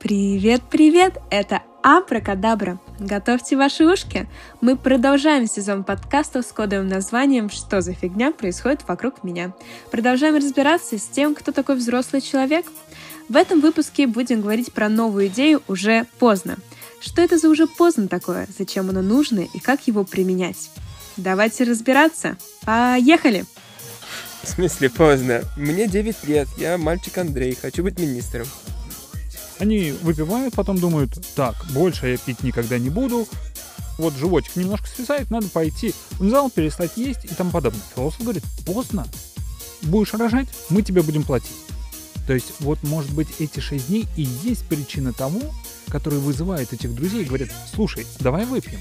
Привет-привет! Это Абракадабра. Готовьте ваши ушки. Мы продолжаем сезон подкастов с кодовым названием «Что за фигня происходит вокруг меня?». Продолжаем разбираться с тем, кто такой взрослый человек. В этом выпуске будем говорить про новую идею «Уже поздно». Что это за «уже поздно» такое, зачем оно нужно и как его применять? Давайте разбираться. Поехали! В смысле поздно? Мне 9 лет, я мальчик Андрей, хочу быть министром. Они выпивают, потом думают, так, больше я пить никогда не буду, вот животик немножко свисает, надо пойти в зал, перестать есть и тому подобное. Философ говорит, поздно, будешь рожать, мы тебе будем платить. То есть вот, может быть, эти шесть дней и есть причина тому, который вызывает этих друзей и говорят, слушай, давай выпьем.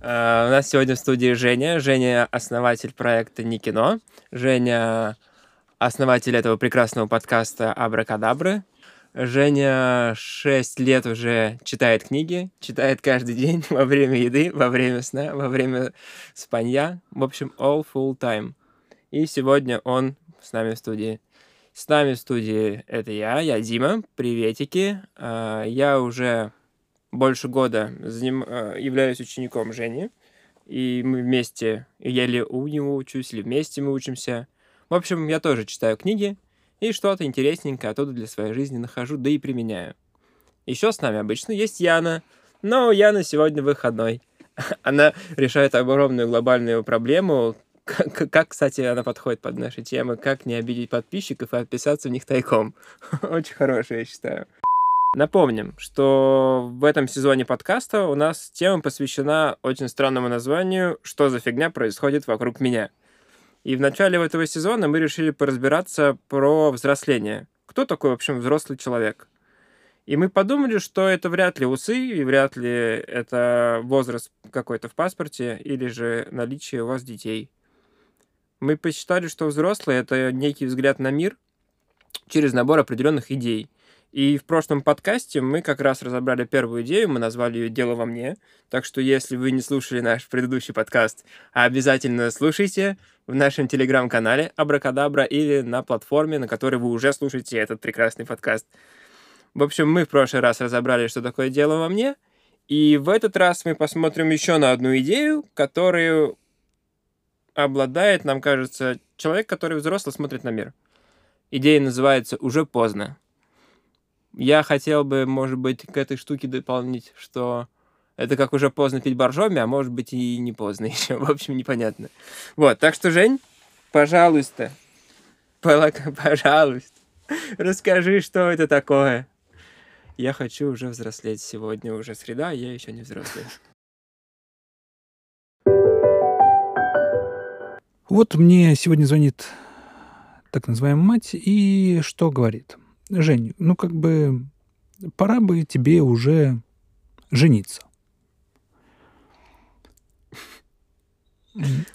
Uh, у нас сегодня в студии Женя. Женя — основатель проекта «Не кино». Женя основатель этого прекрасного подкаста Абракадабры. Женя 6 лет уже читает книги, читает каждый день во время еды, во время сна, во время спанья. В общем, all full time. И сегодня он с нами в студии. С нами в студии это я, я Дима, приветики. А, я уже больше года заним... А, являюсь учеником Жени, и мы вместе, я или у него учусь, или вместе мы учимся. В общем, я тоже читаю книги и что-то интересненькое оттуда для своей жизни нахожу, да и применяю. Еще с нами обычно есть Яна, но Яна сегодня выходной. Она решает огромную глобальную проблему, как, кстати, она подходит под наши темы, как не обидеть подписчиков и отписаться в них тайком. Очень хорошая, я считаю. Напомним, что в этом сезоне подкаста у нас тема посвящена очень странному названию «Что за фигня происходит вокруг меня?». И в начале этого сезона мы решили поразбираться про взросление. Кто такой, в общем, взрослый человек? И мы подумали, что это вряд ли усы, и вряд ли это возраст какой-то в паспорте, или же наличие у вас детей. Мы посчитали, что взрослый — это некий взгляд на мир через набор определенных идей. И в прошлом подкасте мы как раз разобрали первую идею, мы назвали ее «Дело во мне». Так что если вы не слушали наш предыдущий подкаст, обязательно слушайте в нашем телеграм-канале Абракадабра или на платформе, на которой вы уже слушаете этот прекрасный подкаст. В общем, мы в прошлый раз разобрали, что такое дело во мне, и в этот раз мы посмотрим еще на одну идею, которую обладает, нам кажется, человек, который взрослый смотрит на мир. Идея называется «Уже поздно». Я хотел бы, может быть, к этой штуке дополнить, что это как уже поздно пить боржоми, а может быть и не поздно еще. В общем, непонятно. Вот, так что, Жень, пожалуйста, пожалуйста, расскажи, что это такое. Я хочу уже взрослеть. Сегодня уже среда, а я еще не взрослый. Вот мне сегодня звонит так называемая мать и что говорит? Жень, ну как бы пора бы тебе уже жениться.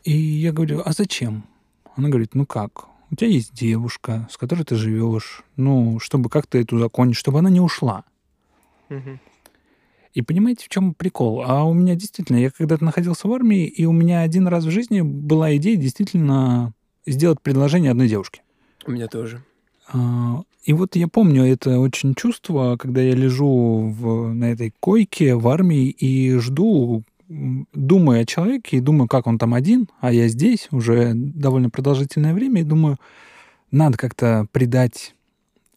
И я говорю, а зачем? Она говорит, ну как, у тебя есть девушка, с которой ты живешь, ну, чтобы как-то эту закончить, чтобы она не ушла. И понимаете, в чем прикол? А у меня действительно, я когда-то находился в армии, и у меня один раз в жизни была идея действительно сделать предложение одной девушке. У меня тоже. А, и вот я помню это очень чувство, когда я лежу в, на этой койке в армии и жду, думаю о человеке и думаю, как он там один, а я здесь уже довольно продолжительное время, и думаю, надо как-то придать,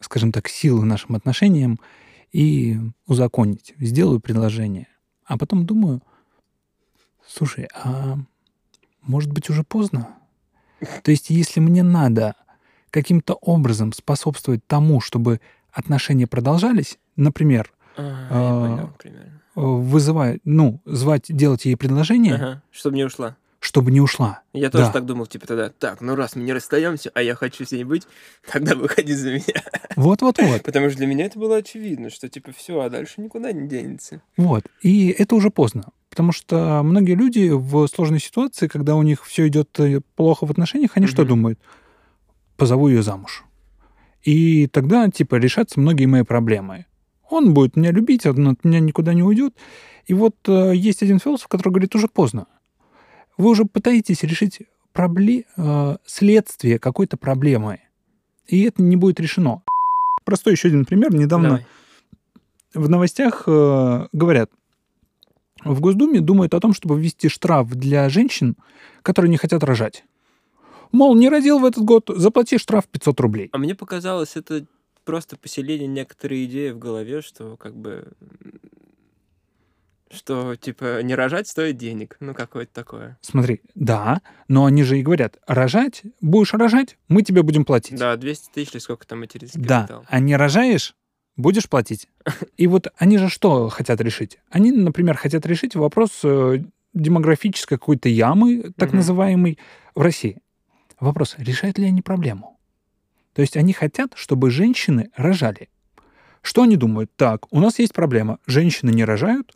скажем так, силы нашим отношениям и узаконить. Сделаю предложение. А потом думаю, слушай, а может быть уже поздно? То есть, если мне надо каким-то образом способствовать тому, чтобы отношения продолжались, например, ага, э, понял, вызывать, ну, звать, делать ей предложение, ага, чтобы не ушла чтобы не ушла. Я тоже да. так думал, типа тогда, так, ну раз мы не расстаемся, а я хочу с ней быть, тогда выходи за меня. Вот-вот-вот. Потому что для меня это было очевидно, что типа все, а дальше никуда не денется. Вот. И это уже поздно. Потому что многие люди в сложной ситуации, когда у них все идет э, плохо в отношениях, они mm-hmm. что думают? Позову ее замуж. И тогда, типа, решатся многие мои проблемы. Он будет меня любить, он от меня никуда не уйдет. И вот э, есть один философ, который говорит, уже поздно вы уже пытаетесь решить пробле... э, следствие какой-то проблемы, и это не будет решено. простой еще один пример. Недавно Давай. в новостях э, говорят, в Госдуме думают о том, чтобы ввести штраф для женщин, которые не хотят рожать. Мол, не родил в этот год, заплати штраф 500 рублей. А мне показалось, это просто поселение некоторой идеи в голове, что как бы что, типа, не рожать стоит денег. Ну, какое-то такое. Смотри, да, но они же и говорят, рожать, будешь рожать, мы тебе будем платить. Да, 200 тысяч или сколько там материнский Да, капитал. а не рожаешь, будешь платить. И вот они же что хотят решить? Они, например, хотят решить вопрос э, демографической какой-то ямы, так называемой, в России. Вопрос, решают ли они проблему? То есть они хотят, чтобы женщины рожали. Что они думают? Так, у нас есть проблема, женщины не рожают,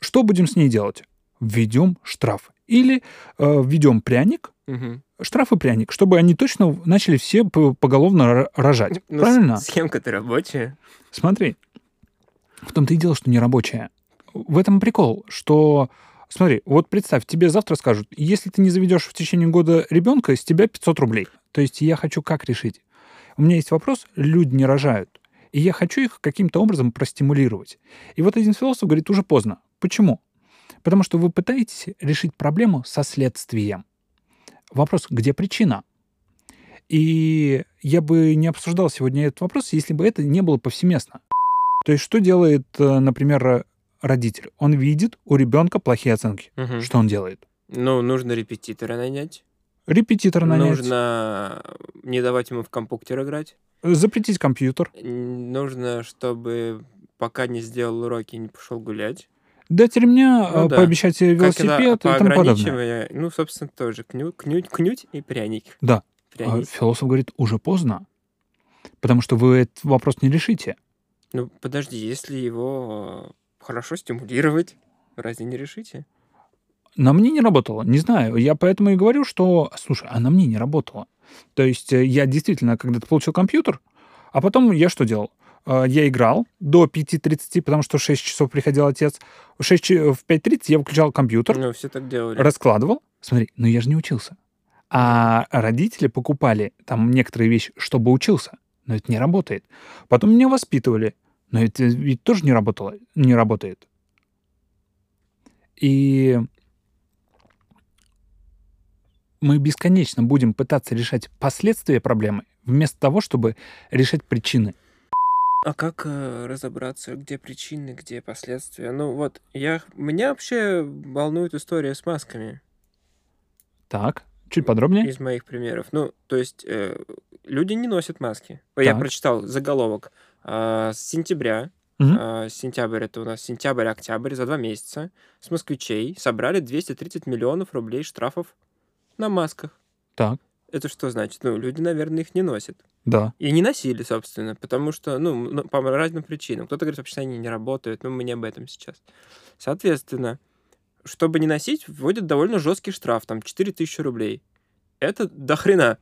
что будем с ней делать? Введем штраф. Или э, введем пряник, Мгм. штраф и пряник, чтобы они точно начали все поголовно рожать. Ну, с- Правильно? Схемка-то рабочая. Смотри, в том-то и дело, что не рабочая. В этом прикол, что, смотри, вот представь, тебе завтра скажут, если ты не заведешь в течение года ребенка, с тебя 500 рублей. То есть я хочу как решить? У меня есть вопрос, люди не рожают, и я хочу их каким-то образом простимулировать. И вот один философ говорит, уже поздно. Почему? Потому что вы пытаетесь решить проблему со следствием. Вопрос, где причина? И я бы не обсуждал сегодня этот вопрос, если бы это не было повсеместно. То есть что делает, э, например, родитель? Он видит у ребенка плохие оценки. Мгм. Что он делает? Ну, нужно репетитора нанять. Репетитор нанять, Нужно не давать ему в компьютер играть. запретить компьютер, Нужно, чтобы пока не сделал уроки, не пошел гулять. дать ремня, Ну э, да. пообещать велосипед и тому подобное. ну, собственно, тоже кню, кнють, кнють и пряник. Да. А Пряник. философ говорит, уже поздно, потому что вы этот вопрос не решите. Ну, подожди, если его э, хорошо стимулировать, разве не решите? На мне не работало, не знаю. Я поэтому и говорю, что, слушай, а на мне не работало. То есть э, я действительно когда-то получил компьютер, а потом я что делал? Э, Я играл до 5.30, потому что в 6 часов приходил отец. В, 6, ч- в 5.30 я выключал компьютер, Ну, все так делали. раскладывал. Смотри, но я же не учился. А родители покупали там некоторые вещи, чтобы учился. Но это не работает. Потом меня воспитывали. Но это ведь тоже не работало, не работает. И мы бесконечно будем пытаться решать последствия проблемы, вместо того, чтобы решать причины. А как э, разобраться, где причины, где последствия? Ну, вот, я, меня вообще волнует история с масками Так, чуть подробнее. из моих примеров. Ну, то есть, э, люди не носят маски. Я Так. прочитал заголовок. А, с сентября. А, Сентябрь это у нас сентябрь-октябрь за два месяца с москвичей собрали 230 миллионов рублей штрафов на масках. Так, Это что значит? Ну, люди, наверное, их не носят. да. И не носили, собственно, потому что, ну, ну, по разным причинам. Кто-то говорит, вообще они не работают, но мы не об этом сейчас. Соответственно, чтобы не носить, вводят довольно жесткий штраф, там 4000 рублей. Это до хрена.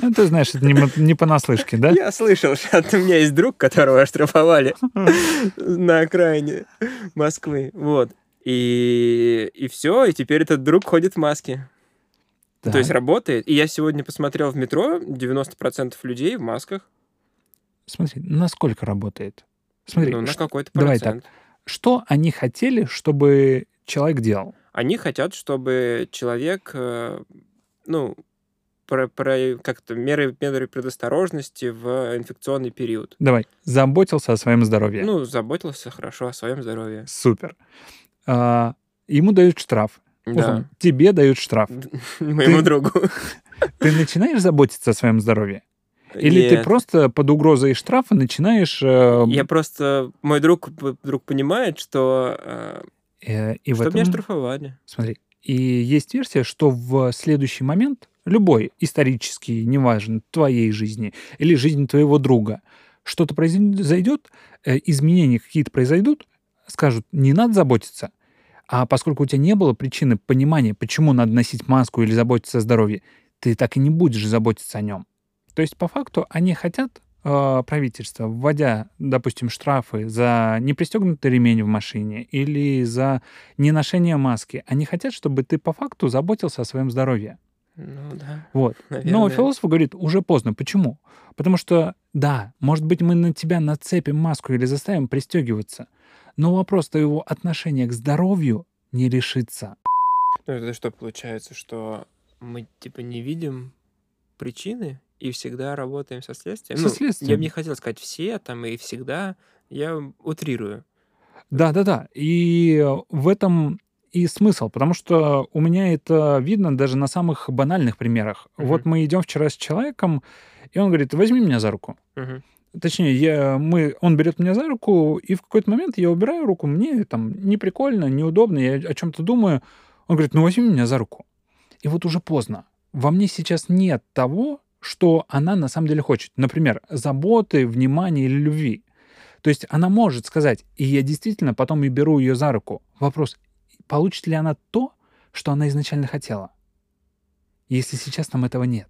Ну, ты знаешь, это не, не понаслышке, да? Я слышал, что у меня есть друг, которого оштрафовали на окраине Москвы. Вот. И, и все, и теперь этот друг ходит в маске. Так. То есть работает. И я сегодня посмотрел в метро, 90% людей в масках. Смотри, насколько работает. Смотри, ну, на ш- какой-то давай процент. что они хотели, чтобы человек делал? Они хотят, чтобы человек, э, ну, про, про как-то меры, меры предосторожности в инфекционный период. Давай, заботился о своем здоровье. Ну, заботился хорошо о своем здоровье. Супер. А, ему дают штраф. Да. Условно, Тебе дают штраф. Моему Ты- другу. Ты начинаешь заботиться о своем здоровье? Или ты Нет. просто под угрозой штрафа начинаешь... э, Я просто... Мой друг вдруг понимает, что... э, э, и в что этом... меня штрафовали. Смотри, и есть версия, что в следующий момент, любой исторический, неважно, твоей жизни или жизни твоего друга, что-то произойдет, э, изменения какие-то произойдут, скажут, не надо заботиться, а поскольку у тебя не было причины понимания, почему надо носить маску или заботиться о здоровье, ты так и не будешь заботиться о нем. То есть, по факту, они хотят, э, правительство, вводя, допустим, штрафы за непристегнутый ремень в машине или за неношение маски, они хотят, чтобы ты по факту заботился о своем здоровье. Ну да. Вот. Наверное. Но философ говорит, уже поздно. Почему? Потому что, да, может быть, мы на тебя нацепим маску или заставим пристегиваться, но вопрос твоего отношения к здоровью не решится. Ну, это что получается, что мы типа не видим причины и всегда работаем со следствием? Со Ну, я следствием. бы не хотел сказать все там и всегда, я утрирую. Да-да-да. И в этом и смысл, потому что у меня это видно даже на самых банальных примерах. Мгм. Вот мы идем вчера с человеком, и он говорит, возьми меня за руку. Мгм. Точнее, я, мы, он берет меня за руку, и в какой-то момент я убираю руку, мне там не прикольно, неудобно, я о чем-то думаю. Он говорит, ну возьми меня за руку. И вот уже поздно. Во мне сейчас нет того, что она на самом деле хочет. Например, заботы, внимания или любви. То есть она может сказать, и я действительно потом и беру ее за руку. Вопрос, получит ли она то, что она изначально хотела? Если сейчас там этого нет.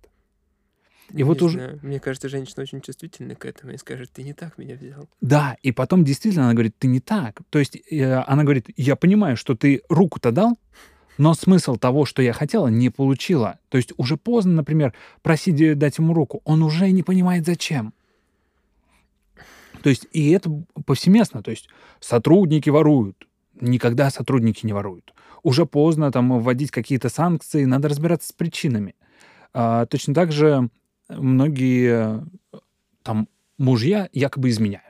И вот Не уже- знаю, Мне кажется, женщина очень чувствительна к этому и скажет, ты не так меня взял. Да, и потом действительно она говорит, ты не так. То есть э, она говорит, я понимаю, что ты руку-то дал, но смысл того, что я хотела, не получила. То есть уже поздно, например, просить дать ему руку. Он уже не понимает, зачем. То есть и это повсеместно. То есть сотрудники воруют. Никогда сотрудники не воруют. Уже поздно там вводить какие-то санкции, надо разбираться с причинами. А, точно так же многие э, там мужья якобы изменяют.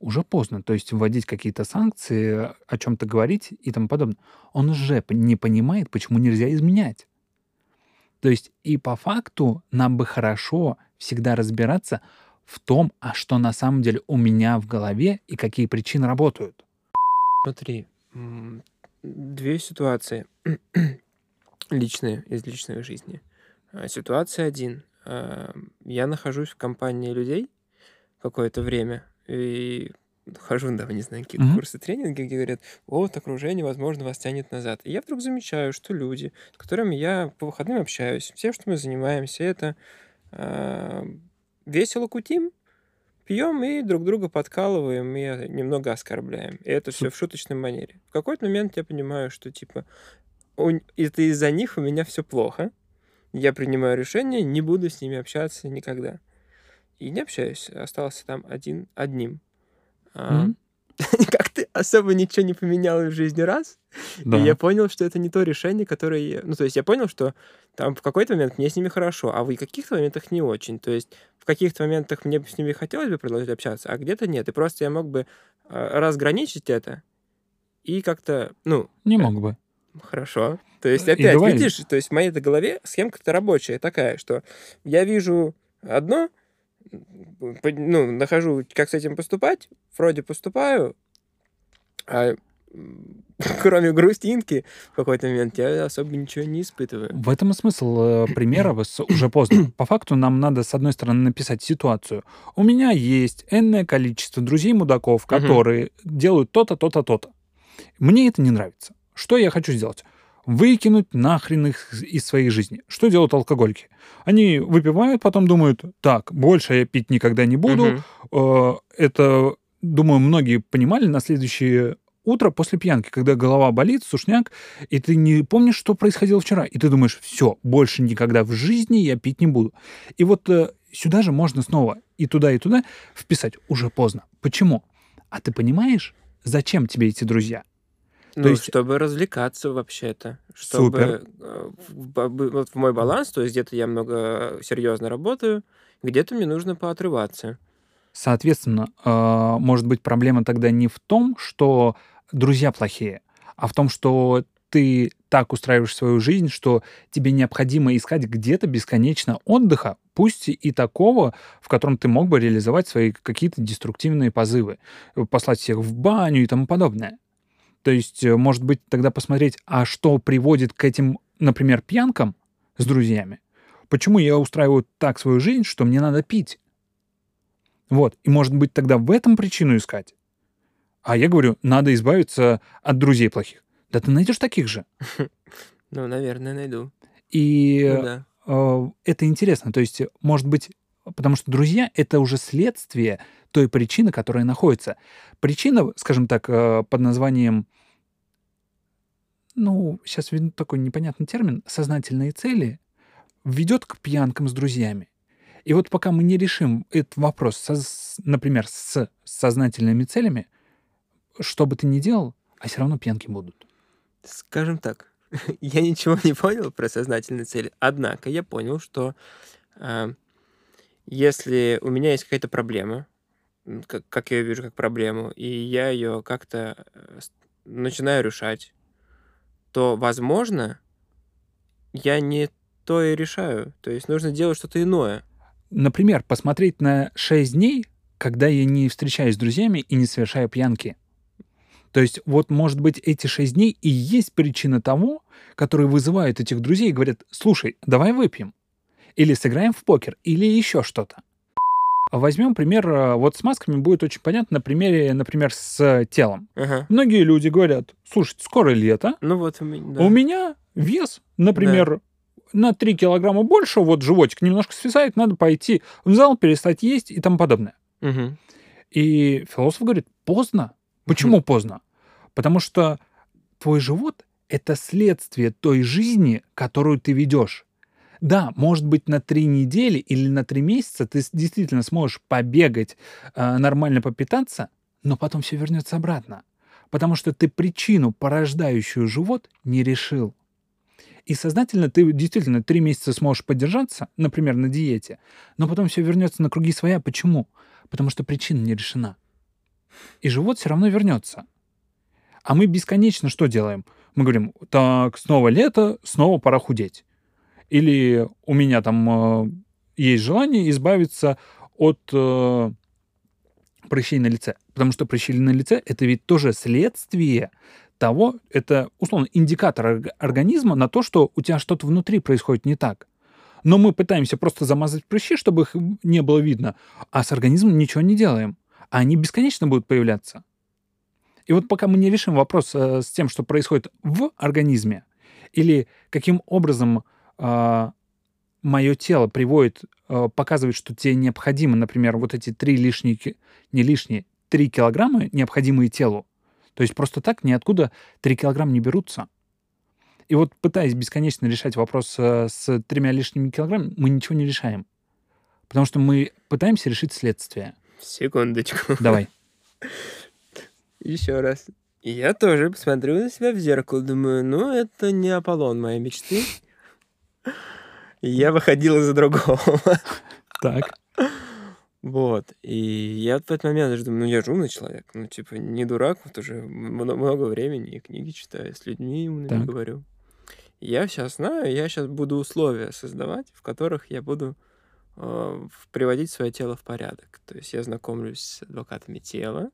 Уже поздно, то есть вводить какие-то санкции, о чем-то говорить и тому подобное. Он уже не понимает, почему нельзя изменять. То есть и по факту нам бы хорошо всегда разбираться в том, а что на самом деле у меня в голове и какие причины работают. Смотри, две ситуации личные из личной жизни. А, Ситуация один. А, Я нахожусь в компании людей какое-то время и хожу, да, не знаю, какие Мгм. курсы тренинги, где говорят, вот, окружение, возможно, вас тянет назад. И я вдруг замечаю, что люди, с которыми я по выходным общаюсь, все, что мы занимаемся, это а, весело кутим, пьем и друг друга подкалываем и немного оскорбляем. И это все Суп- в шуточной манере. В какой-то момент я понимаю, что типа это из-за них у меня все плохо. Я принимаю решение, не буду с ними общаться никогда. И не общаюсь, остался там один, одним. А, Мгм. Как-то особо ничего не поменялось в жизни раз. Да. И я понял, что это не то решение, которое... Ну, то есть я понял, что там в какой-то момент мне с ними хорошо, а в каких-то моментах не очень. То есть в каких-то моментах мне с ними хотелось бы продолжать общаться, а где-то нет. И просто я мог бы а, разграничить это и как-то, ну, Не э, мог бы. Хорошо. То есть, опять, видишь, то есть в моей голове схемка-то рабочая такая, что я вижу одно, ну, нахожу, как с этим поступать, вроде поступаю, а кроме грустинки в какой-то момент я особо ничего не испытываю. В этом и смысл э, примера уже поздно. По факту нам надо, с одной стороны, написать ситуацию. У меня есть энное количество друзей-мудаков, которые делают то-то, то-то, то-то. Мне это не нравится. Что я хочу сделать? Выкинуть нахрен их из своей жизни. Что делают алкоголики? Они выпивают, потом думают, так, больше я пить никогда не буду. Э, Это, думаю, многие понимали на следующее утро после пьянки, когда голова болит, сушняк, и ты не помнишь, что происходило вчера. И ты думаешь, все, больше никогда в жизни я пить не буду. И вот э, сюда же можно снова и туда, и туда вписать. Уже поздно. Почему? А ты понимаешь, зачем тебе эти друзья? Ну, есть- чтобы развлекаться вообще-то. Чтобы Супер. э, вот в мой баланс, то есть где-то я много серьезно работаю, где-то мне нужно поотрываться. Соответственно, э, может быть, проблема тогда не в том, что друзья плохие, а в том, что ты так устраиваешь свою жизнь, что тебе необходимо искать где-то бесконечно отдыха, пусть и такого, в котором ты мог бы реализовать свои какие-то деструктивные позывы, э, послать всех в баню и тому подобное. То есть, э, может быть, тогда посмотреть, а что приводит к этим, например, пьянкам с друзьями? Почему я устраиваю так свою жизнь, что мне надо пить? Вот. И, может быть, тогда в этом причину искать. А я говорю, надо избавиться от друзей плохих. Да ты найдешь таких же. Ну, наверное, найду. И Ну да. э, это интересно. То есть, может быть, потому что друзья — это уже следствие той причины, которая находится. Причина, скажем так, э, под названием ну, сейчас введу такой непонятный термин, сознательные цели, ведет к пьянкам с друзьями. И вот пока мы не решим этот вопрос, со, например, с сознательными целями, что бы ты ни делал, а все равно пьянки будут. Скажем так, я ничего не понял про сознательные цели. Однако я понял, что э, если у меня есть какая-то проблема, как, как я ее вижу как проблему, и я ее как-то э, начинаю решать, то, возможно, я не то и решаю. То есть нужно делать что-то иное. Например, посмотреть на 6 дней, когда я не встречаюсь с друзьями и не совершаю пьянки. То есть вот, может быть, эти 6 дней и есть причина того, которые вызывают этих друзей и говорят, слушай, давай выпьем. Или сыграем в покер, или еще что-то. Возьмем пример, э, вот с масками будет очень понятно на примере, например, с телом. Ага. Многие люди говорят, слушайте, скоро лето, Ну вот у меня... да. у меня вес, например, на 3 килограмма больше, вот животик немножко свисает, надо пойти в зал, перестать есть и тому подобное. Мгм. И философ говорит, поздно. Почему поздно? Потому что твой живот — это следствие той жизни, которую ты ведешь. Да, может быть, на три недели или на три месяца ты действительно сможешь побегать, э, нормально попитаться, но потом все вернется обратно. Потому что ты причину, порождающую живот, не решил. И сознательно ты действительно три месяца сможешь поддержаться, например, на диете, но потом все вернется на круги своя. Почему? Потому что причина не решена. И живот все равно вернется. А мы бесконечно что делаем? Мы говорим, так, снова лето, снова пора худеть. Или у меня там э, есть желание избавиться от э, прыщей на лице. Потому что прыщи на лице — это ведь тоже следствие того, это, условно, индикатор орг- организма на то, что у тебя что-то внутри происходит не так. Но мы пытаемся просто замазать прыщи, чтобы их не было видно, а с организмом ничего не делаем. А они бесконечно будут появляться. И вот пока мы не решим вопрос э, с тем, что происходит в организме, или каким образом мое тело приводит, э, показывает, что тебе необходимо, например, вот эти три лишние, не лишние, три килограмма, необходимые телу. То есть просто так ниоткуда три килограмма не берутся. И вот пытаясь бесконечно решать вопрос э, с тремя лишними килограммами, мы ничего не решаем. Потому что мы пытаемся решить следствие. Секундочку. Давай. Еще раз. Я тоже посмотрю на себя в зеркало, думаю, ну, это не Аполлон моей мечты. Я выходила за другого. Так. Вот. И я в этот момент даже думаю, ну, я же умный человек. Ну, типа, не дурак, вот уже мно- много времени книги читаю, с людьми умными Так. говорю. Я сейчас знаю, я сейчас буду условия создавать, в которых я буду э, приводить свое тело в порядок. То есть я знакомлюсь с адвокатами тела,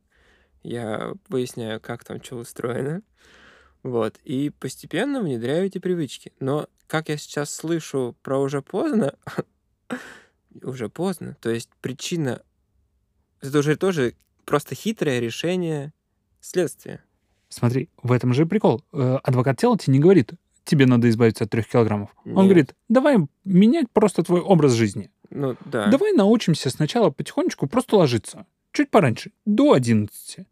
я выясняю, как там что устроено, вот, и постепенно внедряю эти привычки. Но как я сейчас слышу про уже поздно, уже поздно. То есть причина... Это уже тоже просто хитрое решение следствия. Смотри, в этом же прикол. Э, Адвокат тела тебе не говорит, тебе надо избавиться от трех килограммов. Он Нет. говорит, давай менять просто твой образ жизни. Ну, да. Давай научимся сначала потихонечку просто ложиться. Чуть пораньше, до 11.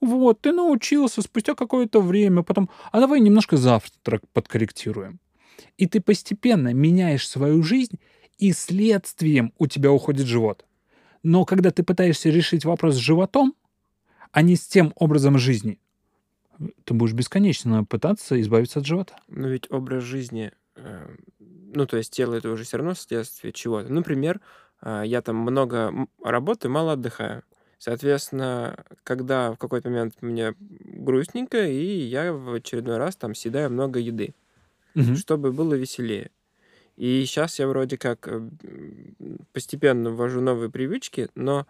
Вот, ты научился спустя какое-то время, потом, а давай немножко завтрак подкорректируем. И ты постепенно меняешь свою жизнь, и следствием у тебя уходит живот. Но когда ты пытаешься решить вопрос с животом, а не с тем образом жизни, ты будешь бесконечно пытаться избавиться от живота. Но ведь образ жизни, э, ну, то есть тело это уже все равно следствие чего-то. Например, а, я там много работаю, мало отдыхаю. Соответственно, когда в какой-то момент мне грустненько, и я в очередной раз там съедаю много еды, Мгм. чтобы было веселее. И сейчас я вроде как э, м, постепенно ввожу новые привычки, но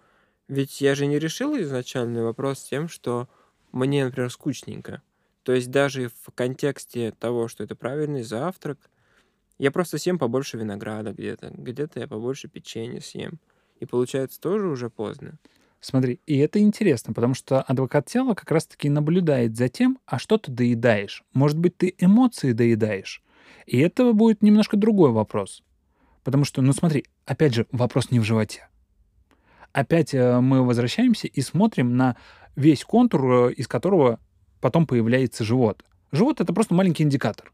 ведь я же не решил изначальный вопрос тем, что мне, например, скучненько. То есть даже в контексте того, что это правильный завтрак, я просто съем побольше винограда где-то, где-то я побольше печенья съем. И получается тоже уже поздно. Смотри, и это интересно, потому что адвокат тела как раз-таки наблюдает за тем, а что ты доедаешь. Может быть, ты эмоции доедаешь. И это будет немножко другой вопрос. Потому что, ну смотри, опять же, вопрос не в животе. Опять э, мы возвращаемся и смотрим на весь контур, э, из которого потом появляется живот. Живот — это просто маленький индикатор.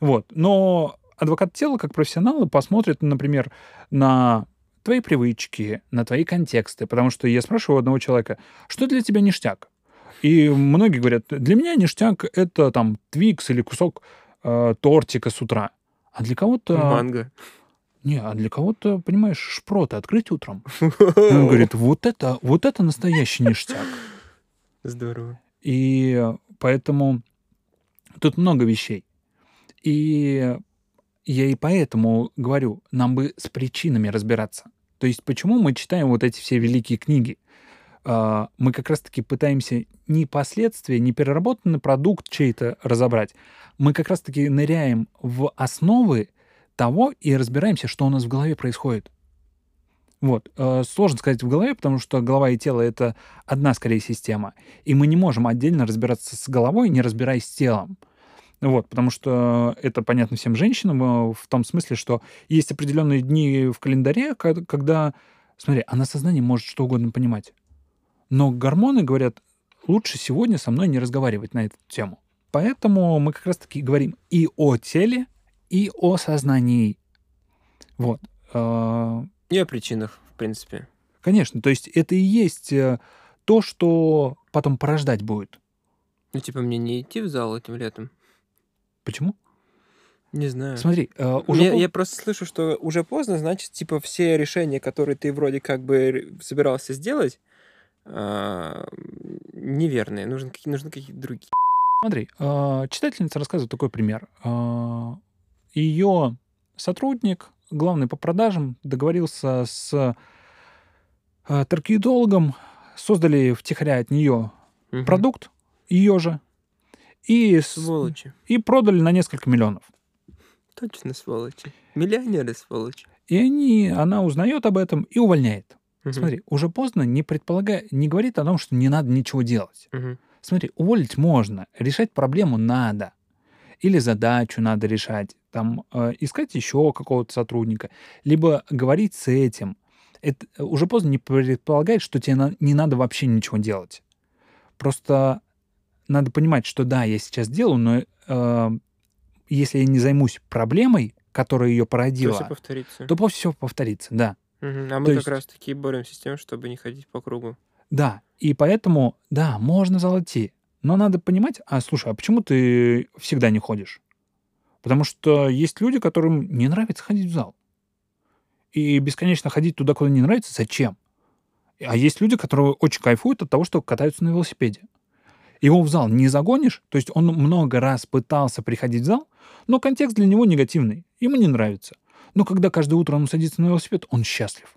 Вот. Но адвокат тела, как профессионалы, посмотрят, например, на твои привычки, на твои контексты. Потому что я спрашиваю у одного человека, что для тебя ништяк? И многие говорят, для меня ништяк — это там твикс или кусок э, тортика с утра. А для кого-то... Манго. Не, а для кого-то, понимаешь, шпроты открыть утром. Он говорит, вот это, вот это настоящий ништяк. Здорово. И поэтому тут много вещей. И я и поэтому говорю, нам бы с причинами разбираться. То есть почему мы читаем вот эти все великие книги? А, мы как раз-таки пытаемся не последствия, не переработанный продукт чей-то разобрать. Мы как раз-таки ныряем в основы того и разбираемся, что у нас в голове происходит. Вот. Э, сложно сказать в голове, потому что голова и тело — это одна, скорее, система. И мы не можем отдельно разбираться с головой, не разбираясь с телом. Вот, потому что это понятно всем женщинам э, в том смысле, что есть определенные дни в календаре, когда, смотри, она сознание может что угодно понимать. Но гормоны говорят, лучше сегодня со мной не разговаривать на эту тему. Поэтому мы как раз-таки говорим и о теле, и о сознании. Вот. Э, И о причинах, в принципе. Конечно, то есть это и есть э, то, что потом порождать будет. Ну, типа, мне не идти в зал этим летом? Почему? Не знаю. Смотри, э, уже я, пол- я просто слышу, что уже поздно, значит, типа, все решения, которые ты вроде как бы собирался сделать, а, неверные. Нужны, нужны какие-то другие. смотри, э, читательница рассказывает такой пример. Э, Ее сотрудник, главный по продажам, договорился с э, таргетологом, создали втихаря от нее Мгм. продукт, ее же, и, Сволочи. и продали на несколько миллионов. Точно сволочи. Миллионеры сволочи. И они, она узнает об этом и увольняет. Мгм. Смотри, уже поздно не предполагая, не говорит о том, что не надо ничего делать. Мгм. Смотри, уволить можно, решать проблему надо. Или задачу надо решать, там, э, искать еще какого-то сотрудника, либо говорить с этим. Это э, уже поздно не предполагает, что тебе на- не надо вообще ничего делать. Просто надо понимать, что да, я сейчас делаю, но э, если я не займусь проблемой, которая ее То породила, все повторится. то все повторится, да. Мгм. А мы то как есть- раз таки боремся с тем, чтобы не ходить по кругу. Да, и поэтому, да, можно золоти, но надо понимать, а слушай, а почему ты всегда не ходишь? Потому что есть люди, которым не нравится ходить в зал. И бесконечно ходить туда, куда не нравится, зачем? А есть люди, которые очень кайфуют от того, что катаются на велосипеде. Его в зал не загонишь, то есть он много раз пытался приходить в зал, но контекст для него негативный, ему не нравится. Но когда каждое утро он садится на велосипед, он счастлив.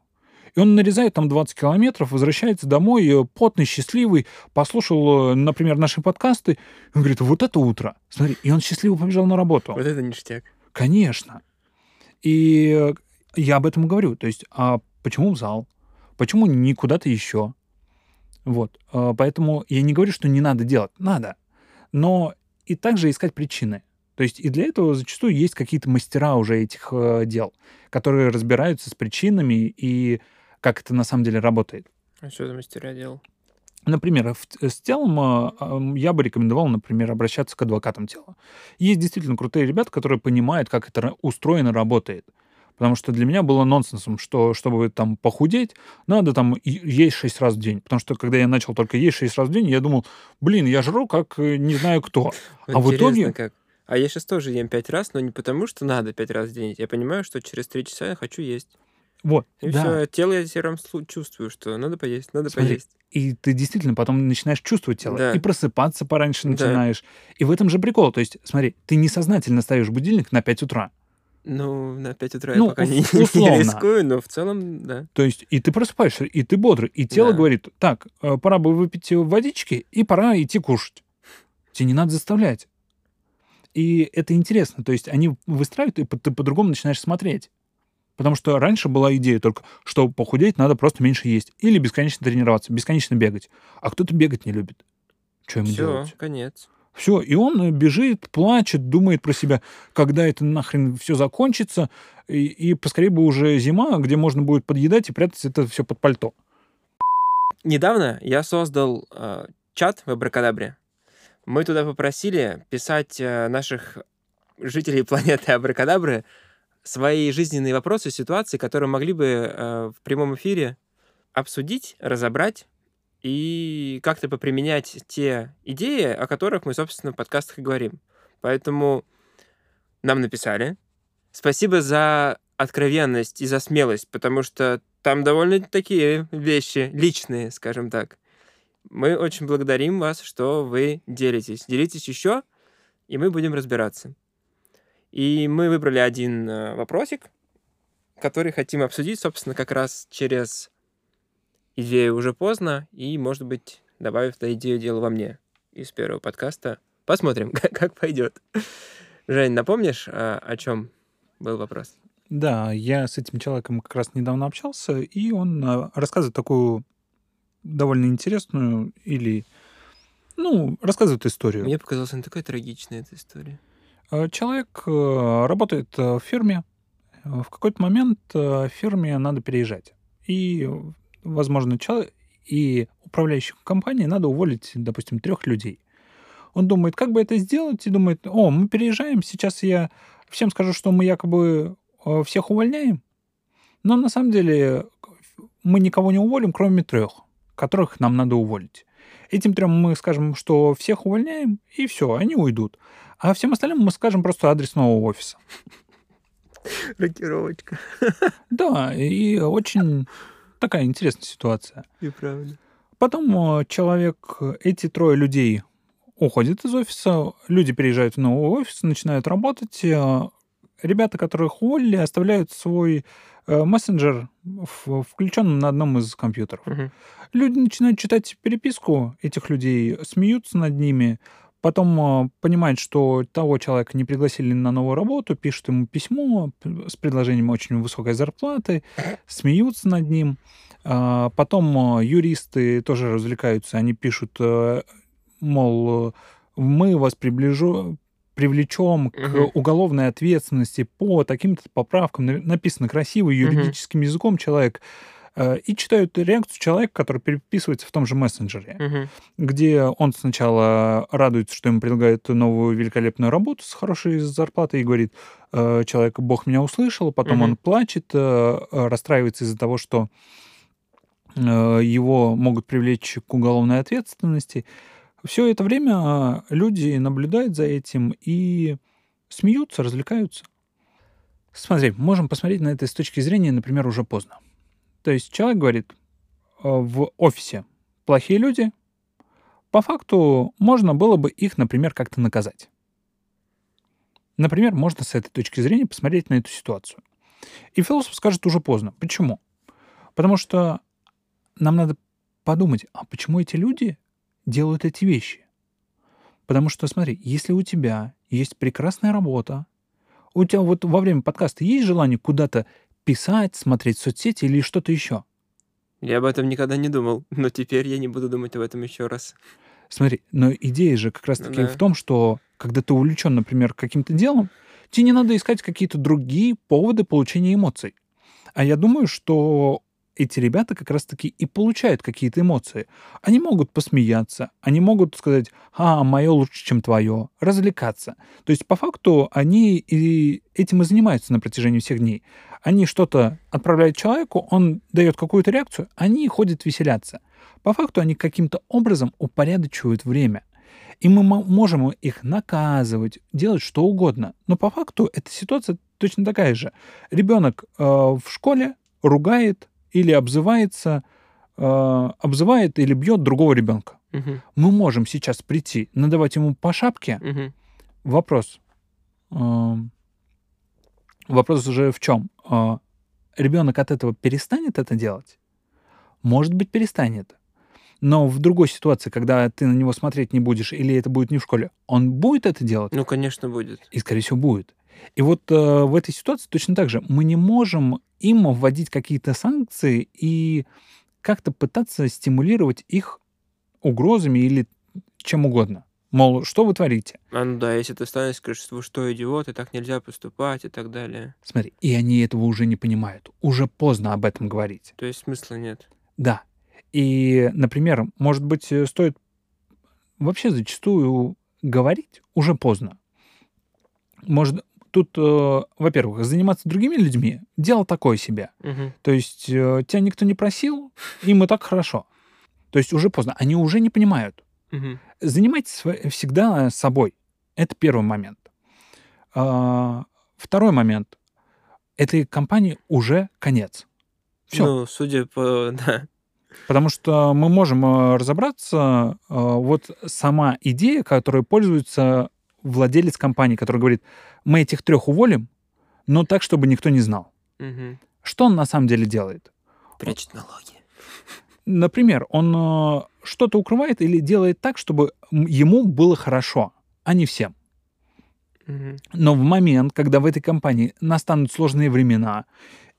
И он нарезает там 20 километров, возвращается домой, э, потный, счастливый, послушал, э, например, наши подкасты, он говорит, вот это утро, смотри, и он счастливо побежал на работу. Вот это ништяк. Конечно. И э, я об этом говорю. То есть, а почему в зал? Почему не куда-то еще? Вот. А, Поэтому я не говорю, что не надо делать. Надо. Но и также искать причины. То есть и для этого зачастую есть какие-то мастера уже этих э, дел, которые разбираются с причинами и как это на самом деле работает. А что за мастера делал? Например, в- с телом э, я бы рекомендовал, например, обращаться к адвокатам тела. Есть действительно крутые ребята, которые понимают, как это устроено, работает. Потому что для меня было нонсенсом, что чтобы там похудеть, надо там есть 6 раз в день. Потому что когда я начал только есть 6 раз в день, я думал, блин, я жру как э, не знаю кто. А в итоге- как. А я сейчас тоже ем пять раз, но не потому, что надо пять раз в день. Я понимаю, что через три часа я хочу есть. Вот, И да. все, тело я слу- чувствую, что надо поесть, надо Смотри, поесть. И ты действительно потом начинаешь чувствовать тело. Да. И просыпаться пораньше Да. начинаешь. И в этом же прикол. То есть, смотри, ты несознательно ставишь будильник на 5 утра. Ну, на 5 утра Ну, я пока ус- не, не условно. рискую, но в целом, да. То есть, и ты просыпаешься, и ты бодрый, и тело Да. говорит, так, э, пора бы выпить водички, и пора идти кушать. Тебе не надо заставлять. И это интересно. То есть, они выстраивают, и ты по-другому начинаешь смотреть. Потому что раньше была идея только, чтобы похудеть, надо просто меньше есть. Или бесконечно тренироваться, бесконечно бегать. А кто-то бегать не любит. Что ему Все, делать? конец. Все, и он э, бежит, плачет, думает про себя, когда это нахрен все закончится, и, и поскорее бы уже зима, где можно будет подъедать и прятать это все под пальто. Недавно я создал э, чат в Абракадабре, Мы туда попросили писать э, наших жителей планеты Абракадабры свои жизненные вопросы, ситуации, которые могли бы э, в прямом эфире обсудить, разобрать и как-то поприменять те идеи, о которых мы, собственно, в подкастах и говорим. Поэтому нам написали. Спасибо за откровенность и за смелость, потому что там довольно такие вещи личные, скажем так. Мы очень благодарим вас, что вы делитесь. Делитесь еще, и мы будем разбираться. И мы выбрали один э, вопросик, который хотим обсудить, собственно, как раз через идею уже поздно, и, может быть, добавив эту идею дело во мне из первого подкаста. Посмотрим, как, пойдет. Жень, напомнишь, о, о чем был вопрос? Да, я с этим человеком как раз недавно общался, и он э, рассказывает такую довольно интересную или, ну, рассказывает историю. Мне показалась она такая трагичная, эта история. Э, человек э, работает в фирме. В какой-то момент в фирме надо переезжать. И, возможно, человек и управляющих компании надо уволить, допустим, трех людей. Он думает, как бы это сделать, и думает, о, мы переезжаем, сейчас я всем скажу, что мы якобы Э, всех увольняем, но на самом деле мы никого не уволим, кроме трех, которых нам надо уволить. Этим трем мы скажем, что всех увольняем, и все, они уйдут. А всем остальным мы скажем просто адрес нового офиса. Рокировочка. Да, и очень такая интересная ситуация. И правильно. Потом э, человек, эти трое людей уходят из офиса, люди переезжают в новый офис, начинают работать, э, ребята, которых уволили, оставляют свой э, мессенджер включенным на одном из компьютеров. Мгм. Люди начинают читать переписку этих людей, смеются над ними, потом э, понимают, что того человека не пригласили на новую работу, пишут ему письмо с предложением очень высокой зарплаты, смеются над ним. А, Потом э, юристы тоже развлекаются, они пишут, мол, мы вас приближу, привлечем к уголовной ответственности по таким-то поправкам, на- написано красиво юридическим языком человек, э, и читают реакцию человека, который переписывается в том же мессенджере, Мгм. где он сначала радуется, что ему предлагают новую великолепную работу с хорошей зарплатой и говорит, э, человек, Бог меня услышал, потом Мгм. он плачет, э, расстраивается из-за того, что его могут привлечь к уголовной ответственности. Все это время а, люди наблюдают за этим и смеются, развлекаются. Смотри, можем посмотреть на это с точки зрения, например, уже поздно. То есть человек говорит, э, в офисе плохие люди, по факту можно было бы их, например, как-то наказать. Например, можно с этой точки зрения посмотреть на эту ситуацию. И философ скажет уже поздно. Почему? Потому что нам надо подумать, а почему эти люди делают эти вещи? Потому что, смотри, если у тебя есть прекрасная работа, у тебя вот во время подкаста есть желание куда-то писать, смотреть соцсети или что-то еще? Я об этом никогда не думал, но теперь я не буду думать об этом еще раз. Смотри, но идея же как раз-таки да. в том, что когда ты увлечен, например, каким-то делом, тебе не надо искать какие-то другие поводы получения эмоций. А я думаю, что эти ребята как раз-таки и получают какие-то эмоции. Они могут посмеяться, они могут сказать, а, мое лучше, чем твое, развлекаться. То есть, по факту, они и этим и занимаются на протяжении всех дней. Они что-то отправляют человеку, он дает какую-то реакцию, они ходят веселяться. По факту они каким-то образом упорядочивают время. И мы мо- можем их наказывать, делать что угодно. Но по факту эта ситуация точно такая же. Ребенок э, в школе ругает или обзывается, э, обзывает или бьет другого ребенка. Мгм. Мы можем сейчас прийти, надавать ему по шапке. Мгм. Вопрос. э, вопрос уже в чем? ребенок от этого перестанет это делать? Может быть, перестанет. Но в другой ситуации, когда ты на него смотреть не будешь, или это будет не в школе, он будет это делать? Ну, конечно, будет. И, скорее всего, будет. И вот э, в этой ситуации точно так же. Мы не можем им вводить какие-то санкции и как-то пытаться стимулировать их угрозами или чем угодно. Мол, что вы творите? А ну да, если ты встанешь и скажешь, вы что, идиоты, так нельзя поступать и так далее. Смотри, и они этого уже не понимают. Уже поздно об этом говорить. То есть смысла нет. Да. И, например, может быть, э, стоит вообще зачастую говорить уже поздно. Может, тут, э, во-первых, заниматься другими людьми – дело такое себе. Мгм. То есть э, тебя никто не просил, им и так хорошо. То есть уже поздно. Они уже не понимают. Мгм. Занимайтесь всегда собой. Это первый момент. А, Второй момент. Этой компании уже конец. Все. Ну, судя по... Да. Потому что мы можем э, разобраться, э, вот сама идея, которой пользуется владелец компании, который говорит, мы этих трех уволим, но так, чтобы никто не знал. Мгм. Что он на самом деле делает? Прячет налоги. Например, он э, что-то укрывает или делает так, чтобы ему было хорошо, а не всем. Мгм. Но в момент, когда в этой компании настанут сложные времена,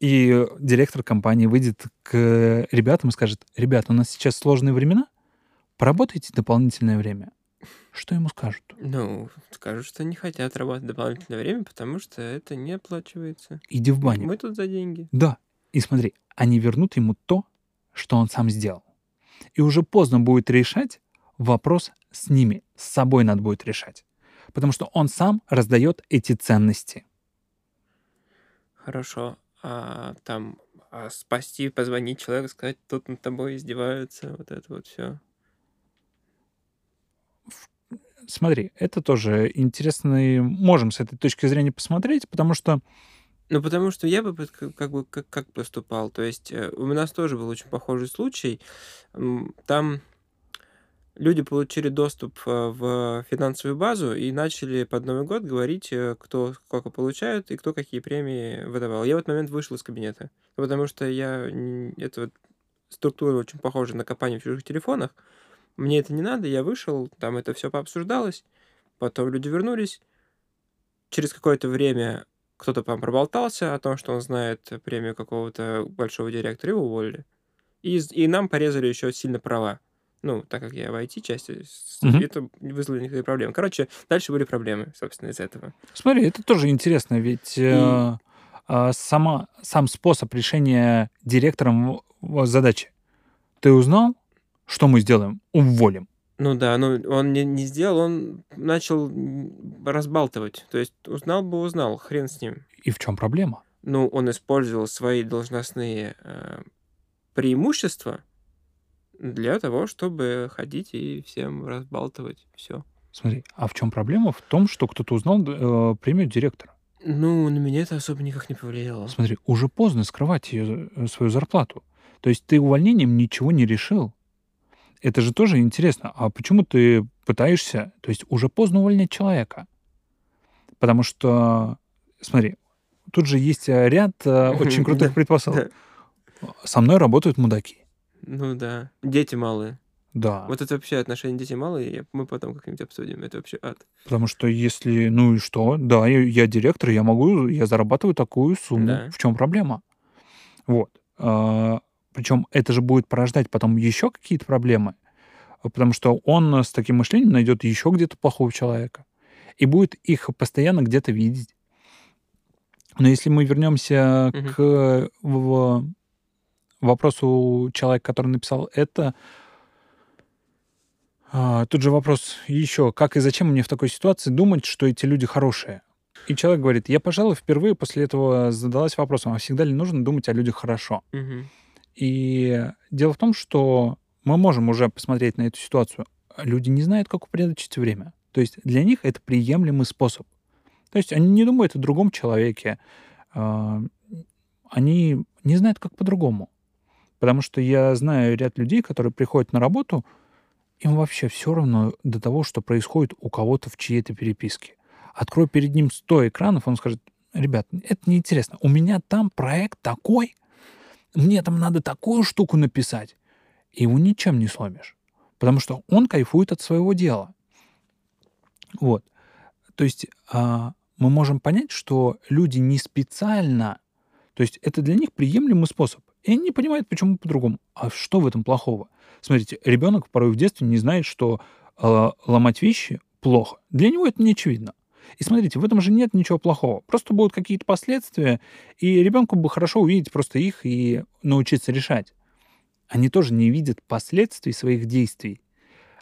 и директор компании выйдет к ребятам и скажет, ребята, у нас сейчас сложные времена, поработайте дополнительное время. Что ему скажут? Ну, скажут, что не хотят работать дополнительное время, потому что это не оплачивается. Иди в баню. Мы тут за деньги. Да. И смотри, они вернут ему то, что он сам сделал. И уже поздно будет решать вопрос с ними. С собой надо будет решать. Потому что он сам раздает эти ценности. Хорошо. А там а спасти, позвонить человеку, сказать, тут над тобой издеваются, вот это вот все. Смотри, это тоже интересно, и можем с этой точки зрения посмотреть, потому что Ну, потому что я бы как, бы как, как поступал. То есть э, у нас тоже был очень похожий случай. Там люди получили доступ э, в финансовую базу и начали под Новый год говорить, э, кто сколько получает и кто какие премии выдавал. Я в этот момент вышел из кабинета, потому что я это вот структура очень похожа на копание в чужих телефонах. Мне это не надо, я вышел, там это все пообсуждалось, потом люди вернулись. Через какое-то время кто-то там проболтался о том, что он знает премию какого-то большого директора, его уволили. И, и нам порезали еще сильно права. Ну, так как я в IT-части, Мгм. это вызвало некоторые проблемы. Короче, дальше были проблемы, собственно, из этого. Смотри, это тоже интересно, ведь э, а, сама, сам способ решения директором задачи. Ты узнал, что мы сделаем? Уволим. Ну да, ну он не, не сделал, он начал разбалтывать. То есть узнал бы узнал, хрен с ним. И в чем проблема? Ну, он использовал свои должностные э, преимущества для того, чтобы ходить и всем разбалтывать все. Смотри, а в чем проблема? В том, что кто-то узнал э, премию директора. Ну, на меня это особо никак не повлияло. Смотри, уже поздно скрывать ее, э, свою зарплату. То есть ты увольнением ничего не решил. Это же тоже интересно. А почему ты пытаешься... То есть уже поздно увольнять человека. Потому что, смотри, тут же есть э, ряд э, очень крутых предпосылок. Со мной работают мудаки. Ну да. Дети малые. Да. Вот это вообще отношения дети малые, мы потом как-нибудь обсудим. Это вообще ад. Потому что если, ну и что, да, я, я директор, я могу, я зарабатываю такую сумму. Да. В чем проблема? Вот. Причем это же будет порождать потом еще какие-то проблемы, а, потому что он с таким мышлением найдет еще где-то плохого человека и будет их постоянно где-то видеть. Но если мы вернемся Мгм. к в- вопросу человека, который написал это, а, тут же вопрос еще, как и зачем мне в такой ситуации думать, что эти люди хорошие? И человек говорит, я, пожалуй, впервые после этого задалась вопросом, а всегда ли нужно думать о людях хорошо? Мгм. И дело в том, что мы можем уже посмотреть на эту ситуацию. Люди не знают, как упорядочить время. То есть для них это приемлемый способ. То есть они не думают о другом человеке. а, Они не знают, как по-другому. Потому что я знаю ряд людей, которые приходят на работу, им вообще все равно до того, что происходит у кого-то в чьей-то переписке. Открой перед ним 100 экранов, он скажет, ребят, это неинтересно. У меня там проект такой, мне там надо такую штуку написать. И его ничем не сломишь. Потому что он кайфует от своего дела. Вот. То есть а, мы можем понять, что люди не специально, то есть это для них приемлемый способ. И они не понимают, почему по-другому. А что в этом плохого? Смотрите, ребенок порой в детстве не знает, что э, ломать вещи плохо. Для него это не очевидно. И смотрите, в этом же нет ничего плохого. Просто будут какие-то последствия, и ребенку бы хорошо увидеть просто их и научиться решать. Они тоже не видят последствий своих действий.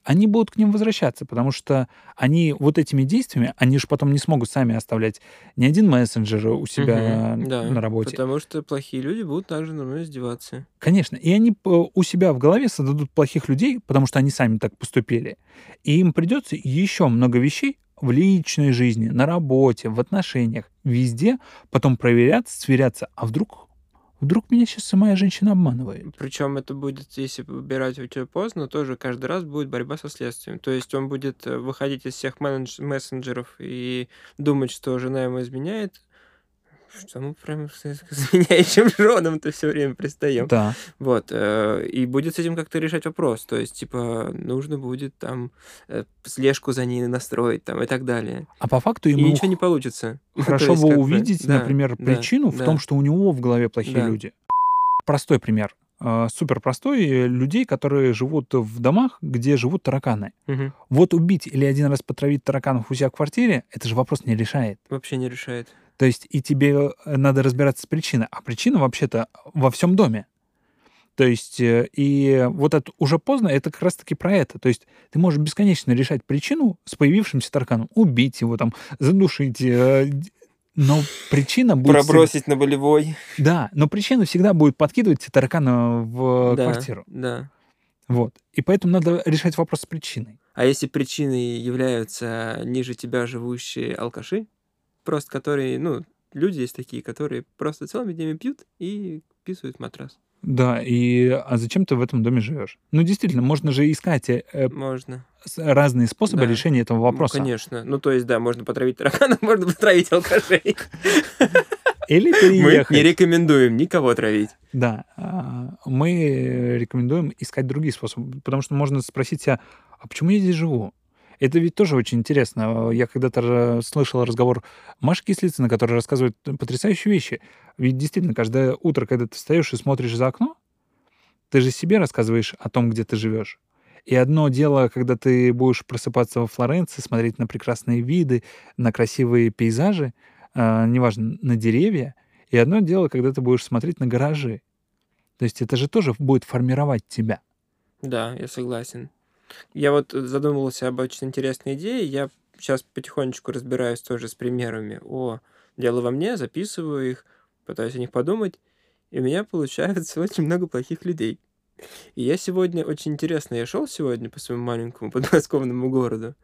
они будут к ним возвращаться, потому что они вот этими действиями, они же потом не смогут сами оставлять ни один мессенджер у себя Мгм, да, на работе. Потому что плохие люди будут также на мной издеваться. Конечно. И они у себя в голове создадут плохих людей, потому что они сами так поступили. И им придется еще много вещей в личной жизни, на работе, в отношениях, везде потом проверяться, сверяться. А вдруг, вдруг меня сейчас моя женщина обманывает? Причем это будет, если выбирать у тебя поздно, тоже каждый раз будет борьба со следствием. То есть он будет э, выходить из всех менедж- мессенджеров и думать, что жена ему изменяет, что мы прям с с изменяющим женам-то все время пристаем. Да. Вот. э, И будет с этим как-то решать вопрос. То есть, типа, нужно будет там э, слежку за ней настроить там и так далее. А по факту И ему ничего не получится. Хорошо есть, бы увидеть, да, например, да, причину в да. том, что у него в голове плохие люди. Простой пример. э, Супер простой. Людей, которые живут в домах, где живут тараканы. Мгм. Вот убить или один раз потравить тараканов у себя в квартире, это же вопрос не решает. Вообще не решает. То есть и тебе э, надо разбираться с причиной. А причина вообще-то во всем доме. То есть э, и вот это уже поздно, это как раз-таки про это. То есть ты можешь бесконечно решать причину с появившимся тараканом. Убить его, там, задушить. э, Но причина будет... Пробросить на болевой. Да, но причина всегда будет подкидывать тебе таракана в Да, квартиру. Да. Вот. И поэтому надо решать вопрос с причиной. А если причиной являются ниже тебя живущие алкаши, просто которые, ну, люди есть такие, которые просто целыми днями пьют и писают матрас. Да, и а зачем ты в этом доме живешь? Ну, действительно, можно же искать э, э, Можно. разные способы Да. решения этого вопроса. Ну, конечно. Ну, то есть, да, можно потравить тараканов, можно потравить алкашей. Или Мы переехать. не рекомендуем никого травить. Да, а, мы рекомендуем искать другие способы, потому что можно спросить себя, а почему я здесь живу? Это ведь тоже очень интересно. Я когда-то слышал разговор Маши Кислицыной, которая рассказывает потрясающие вещи. Ведь действительно, каждое утро, когда ты встаешь и смотришь за окно, ты же себе рассказываешь о том, где ты живешь. И одно дело, когда ты будешь просыпаться во Флоренции, смотреть на прекрасные виды, на красивые пейзажи, а, неважно, на деревья, и одно дело, когда ты будешь смотреть на гаражи. То есть это же тоже будет формировать тебя. Да, я согласен. Я вот задумывался об очень интересной идее. Я сейчас потихонечку разбираюсь тоже с примерами. О, дело во мне, записываю их, пытаюсь о них подумать, и у меня получается очень много плохих людей. И я сегодня, очень интересно, я шел сегодня по своему маленькому подмосковному городу,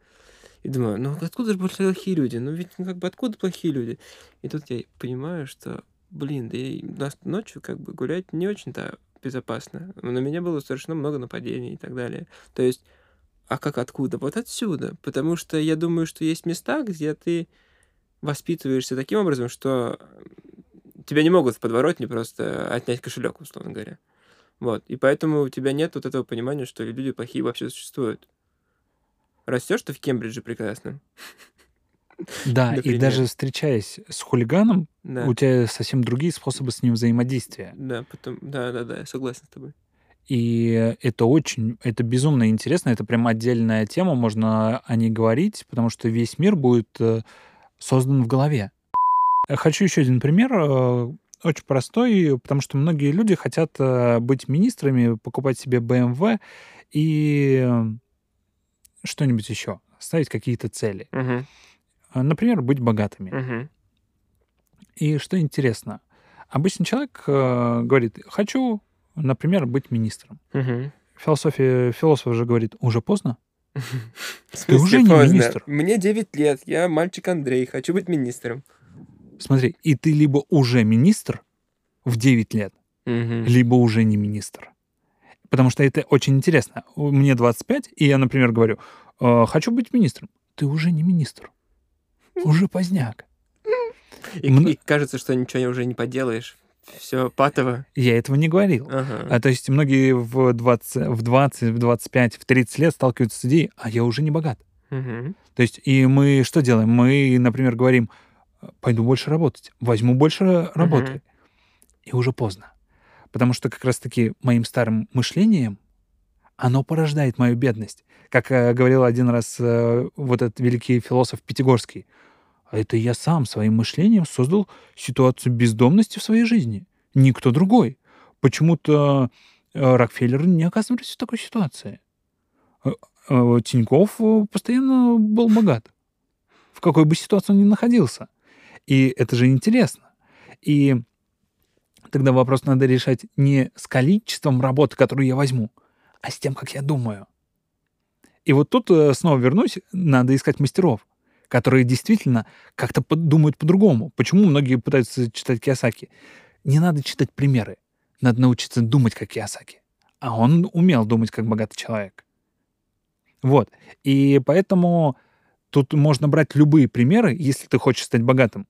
и думаю, ну откуда же плохие люди? Ну ведь ну, как бы откуда плохие люди? И тут я понимаю, что, блин, да и нас ночью как бы гулять не очень-то безопасно. На меня было совершенно много нападений и так далее. То есть, а как откуда? Вот отсюда. Потому что я думаю, что есть места, где ты воспитываешься таким образом, что тебя не могут в подворотне просто отнять кошелек, условно говоря. Вот. И поэтому у тебя нет вот этого понимания, что люди плохие вообще существуют. Растешь ты в Кембридже прекрасном. Да, и Например. даже встречаясь с хулиганом, Да. у тебя совсем другие способы с ним взаимодействия. Да, потом, да, да, да, я согласен с тобой. И это очень, это безумно интересно, это прям отдельная тема, можно о ней говорить, потому что весь мир будет э, создан в голове. Я Хочу еще один пример, э, очень простой, потому что многие люди хотят э, быть министрами, покупать себе BMW и э, что-нибудь еще, ставить какие-то цели. Угу, Например, быть богатыми. угу, И что интересно, обычный человек э, говорит, хочу, например, быть министром. угу. Философия, философ же говорит, уже поздно. Ты уже не министр. Мне 9 лет, я мальчик Андрей, хочу быть министром. Смотри, и ты либо уже министр в 9 лет, либо уже не министр. Потому что это очень интересно. Мне 25, и я, например, говорю, «Э, хочу быть министром. Ты уже не министр. Уже поздняк. И, Мно- и кажется, что ничего уже не поделаешь. Все патово. Я этого не говорил. Ага. А, то есть многие в 20, в 20, в 25, в 30 лет сталкиваются с идеей, а я уже не богат. Мгм. То есть и мы что делаем? Мы, например, говорим, пойду больше работать, возьму больше работы. И уже поздно. Потому что как раз-таки моим старым мышлением оно порождает мою бедность. Как э, говорил один раз э, вот этот великий философ Пятигорский, «А это я сам своим мышлением создал ситуацию бездомности в своей жизни. Никто другой. Почему-то э, Рокфеллеры не оказывались в такой ситуации. Э, э, Тиньков постоянно был богат. В какой бы ситуации он ни находился. И это же интересно. И тогда вопрос надо решать не с количеством работы, которую я возьму, а с тем, как я думаю. И вот тут снова вернусь, надо искать мастеров, которые действительно как-то думают по-другому. Почему многие пытаются читать Киосаки? Не надо читать примеры. Надо научиться думать, как Киосаки. А он умел думать, как богатый человек. Вот. И поэтому тут можно брать любые примеры, если ты хочешь стать богатым,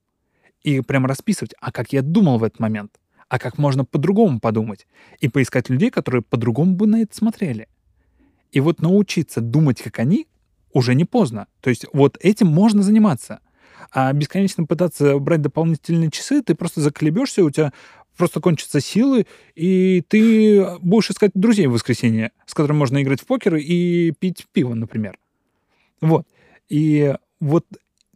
и прям расписывать, а как я думал в этот момент, а как можно по-другому подумать, и поискать людей, которые по-другому бы на это смотрели. И вот научиться думать, как они, уже не поздно. То есть вот этим можно заниматься. А бесконечно пытаться брать дополнительные часы, ты просто заколебешься, у тебя просто кончатся силы, и ты будешь искать друзей в воскресенье, с которыми можно играть в покер и пить пиво, например. Вот. И вот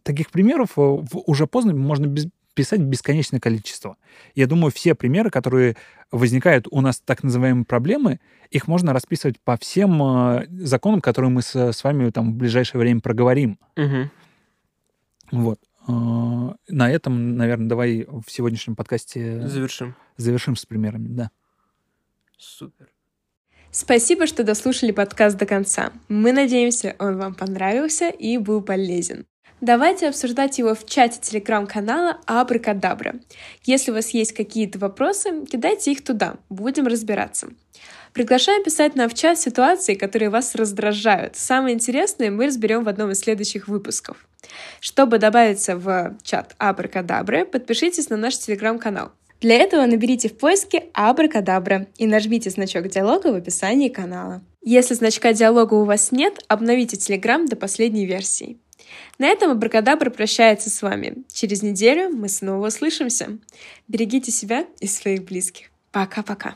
таких примеров э, уже поздно можно без, писать бесконечное количество. Я думаю, все примеры, которые возникают у нас так называемые проблемы, их можно расписывать по всем э, законам, которые мы с, с вами там в ближайшее время проговорим. Угу. Вот. Э, на этом, наверное, давай в сегодняшнем подкасте Завершим. завершим с примерами, да. Супер. Спасибо, что дослушали подкаст до конца. Мы надеемся, он вам понравился и был полезен. Давайте обсуждать его в чате телеграм-канала Абракадабра. Если у вас есть какие-то вопросы, кидайте их туда, будем разбираться. Приглашаем писать нам в чат ситуации, которые вас раздражают. Самое интересное мы разберем в одном из следующих выпусков. Чтобы добавиться в чат Абракадабры, подпишитесь на наш телеграм-канал. Для этого наберите в поиске Абракадабра и нажмите значок диалога в описании канала. Если значка диалога у вас нет, обновите Телеграм до последней версии. На этом Абракадабра прощается с вами. Через неделю мы снова услышимся. Берегите себя и своих близких. Пока-пока.